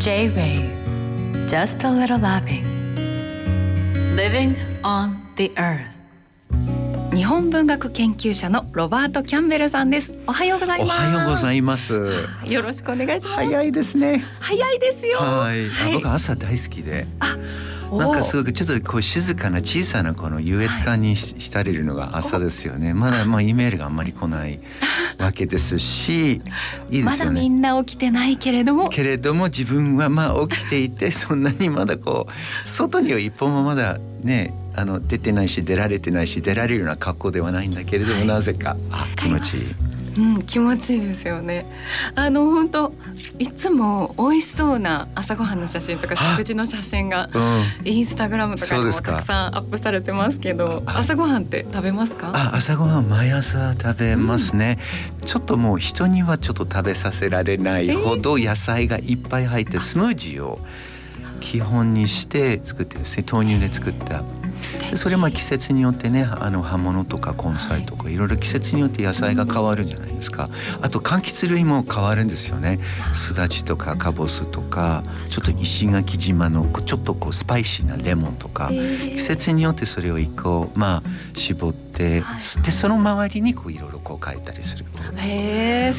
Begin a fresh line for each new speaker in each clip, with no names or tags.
J-Wave Just a little loving Living on the earth.
日本文学研究者のロバート・キャンベルさんです。おはようござい
お
ます。
はようございます。
よろしくお願いします。
早いですね。
早いですよ。
はい、
はい。
あ僕朝大好きで、
お
なんかすごくちょっとこう静かな小さなこの優越感にし浸れるのが朝ですよね。まだまあイメー。ルがあんまり来ないわけですし、いいで
ますだ
よね。
みんな起きてないけれども
けれども自分はまあ起きていて そんなにまだこう外には一歩もまだねあの出てないし出られてないし出られるような格好ではないんだけれども、
はい
なぜかあ気持ちいい。
うん気持ちいいですよね。あの本当いつも美味しそうな朝ごはんの写真とか
あ
食事の写真が
うん。
インスタグラムとかにもたくさんアップされてますけど
あ
朝ごはんって食べますか？
あ朝ごはん毎朝食べますね、ちょっともう人にはちょっと食べさせられないほど野菜がいっぱい入ってスムージーを基本にして作ってですね。豆乳で作ったでそれはまあ季節によってねあの葉物とか根菜とかい。ろいろ季節によって野菜が変わるんじゃないですか。あと柑橘類も変わるんですよね。すだちとかかぼすとかちょっと石垣島のちょっとこうスパイシーなレモンとか。季節によってそれを一個まあ絞って、
はい
でその周りにこういろいろこう書いたりする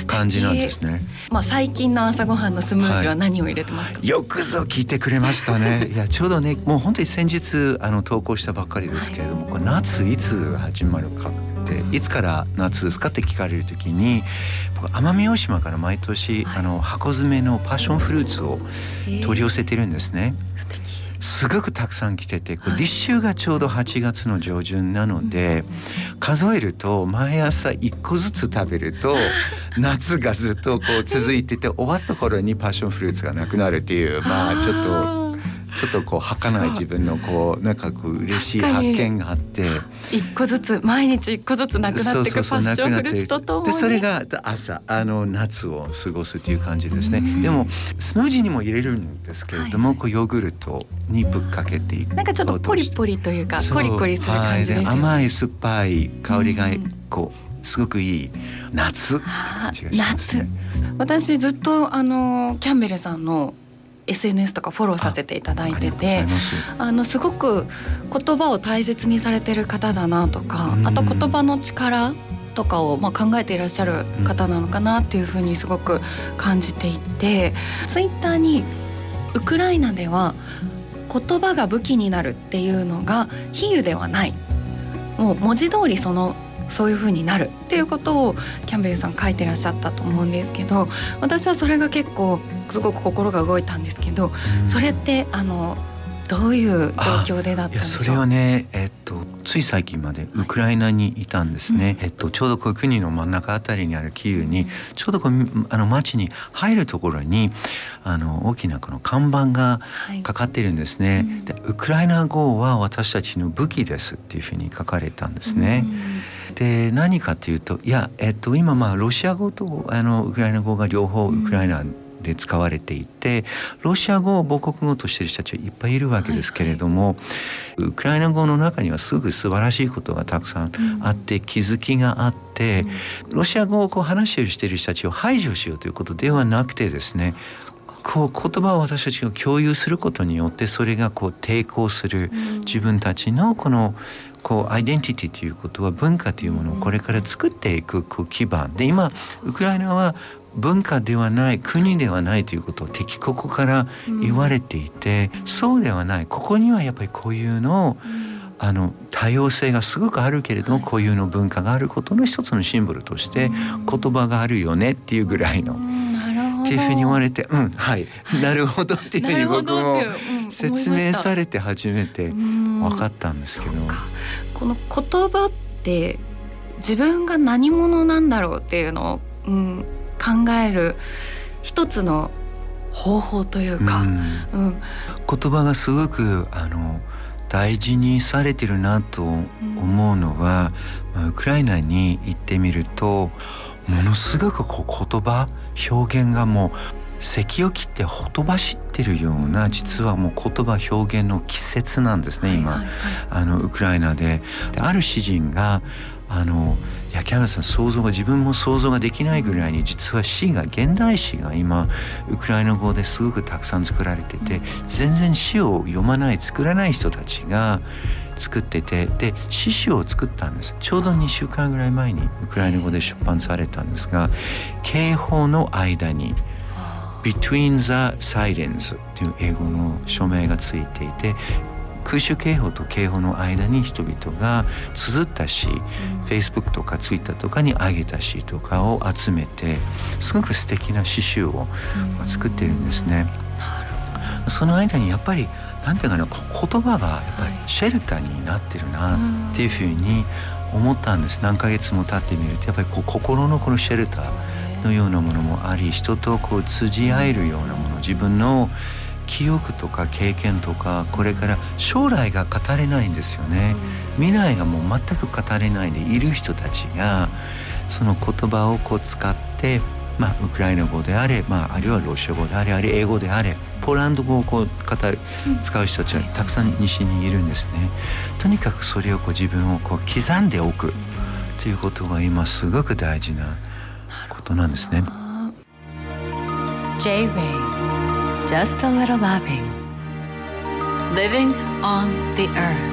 感じなんですね。
まあ最近の朝ごはんのスムージーは何を入れてますか、
よくぞ聞いてくれましたね。いやちょうどねもう本当に先日あの投稿したばっかりですけれども、これ夏いつ始まるかっていつから夏ですかって聞かれるときに僕奄美大島から毎年、
はい
あの箱詰めのパッションフルーツを取り寄せてるんですね。
素敵
すごくたくさん来ててこ立秋がちょうど8月の上旬なので、数えると毎朝1個ずつ食べると 夏がずっとこう続いてて終わった頃にパッションフルーツがなくなるっていうまあちょっとちょっとこう儚い自分のこうなんかこう嬉しい発見があって。
一個ずつ毎日一個ずつなくなっていくパッションフルーツとともに。
でそれが朝あの夏を過ごすという感じですね。でもスムージーにも入れるんですけれども、
はい。
こうヨーグルトにぶっかけていく
なんかちょっとポリポリというかコリコリする感じですよね、
はい。甘い酸っぱい香りが
うん
こうすごくいい夏ね。
私ずっとあのキャンベルさんの SNS とかフォローさせていただいててあのすごく言葉を大切にされてる方だなとか
うん。
あと言葉の力とかをまあ考えていらっしゃる方なのかなっていうふうにすごく感じていてツイッターにウクライナでは言葉が武器になるっていうのが比喩ではない。もう文字通りそのそういう風になるっていうことをキャンベルさん書いてらっしゃったと思うんですけど私はそれが結構すごく心が動いたんですけどそれってあのどういう状況でだった
それはねえっとつい最近までウクライナにいたんですね、えっとちょうどこう国の真ん中あたりにあるキーウにちょうどこうあの町に入るところにあの大きなこの看板が
はい。
かかってるんですね、
うん。
でウクライナ語は私たちの武器ですっていうふうに書かれたんですね、で何かというといや、えっと、今まあロシア語とあのウクライナ語が両方ウクライナで使われていてロシア語を母国語としている人たちはいっぱいいるわけですけれども、ウクライナ語の中にはすぐ素晴らしいことがたくさんあって気づきがあってロシア語をこう話している人たちを排除しようということではなくてですねこう言葉を私たちが共有することによってそれがこう抵抗する自分たちのこのこうアイデンティティということは文化というものをこれから作っていくこう基盤。で今ウクライナは文化ではない国ではないということを敵国から言われていて、そうではない。ここにはやっぱり固有のあの多様性がすごくあるけれども、固有の文化があることの一つのシンボルとして言葉があるよねっていうぐらいの。っていうふうに言われて、うん、はい、なるほどっていうふうに僕も説明されて初めて分かったんですけど。
この言葉って自分が何者なんだろうっていうのを、うん、考える一つの方法というか、
うん。
うん。
言葉がすごくあの大事にされてるなと思うのは、まあ、ウクライナに行ってみるとものすごくこう言葉表現がもう咳を切ってほとばしってるような実はもう言葉表現の季節なんですね今、あのウクライナで。である詩人があのいやキャメさん想像が自分も想像ができないぐらいに実は詩が現代詩が今ウクライナ語ですごくたくさん作られてて全然詩を読まない作らない人たちが作っててで詩集を作ったんです。ちょうど2週間ぐらい前にウクライナ語で出版されたんですが警報の間に「Between the Silence」っていう英語の署名がついていて空襲警報と警報の間に人々が綴った詩、うん、Facebook とか Twitter とかに上げた詩とかを集めてすごく素敵な詩集を作ってるんですね。うん、その間にやっぱりなんていうかな言葉がやっぱりシェルターになってるなっていうふうに思ったんです。何ヶ月も経ってみるとやっぱりこう心のこのシェルターのようなものもあり人とこう通じ合えるようなもの自分の記憶とか経験とかこれから将来が語れないんですよね未来がもう全く語れないでいる人たちがその言葉をこう使ってまあ、ウクライナ語であれ、まあ、あるいはロシア語であれあるいは英語であれポーランド語をこう語る使う人たちはたくさん西にいるんですね。とにかくそれをこう自分をこう刻んでおくということが今すごく大事なことなんですね。
J-Ray Just a little loving. Living on the earth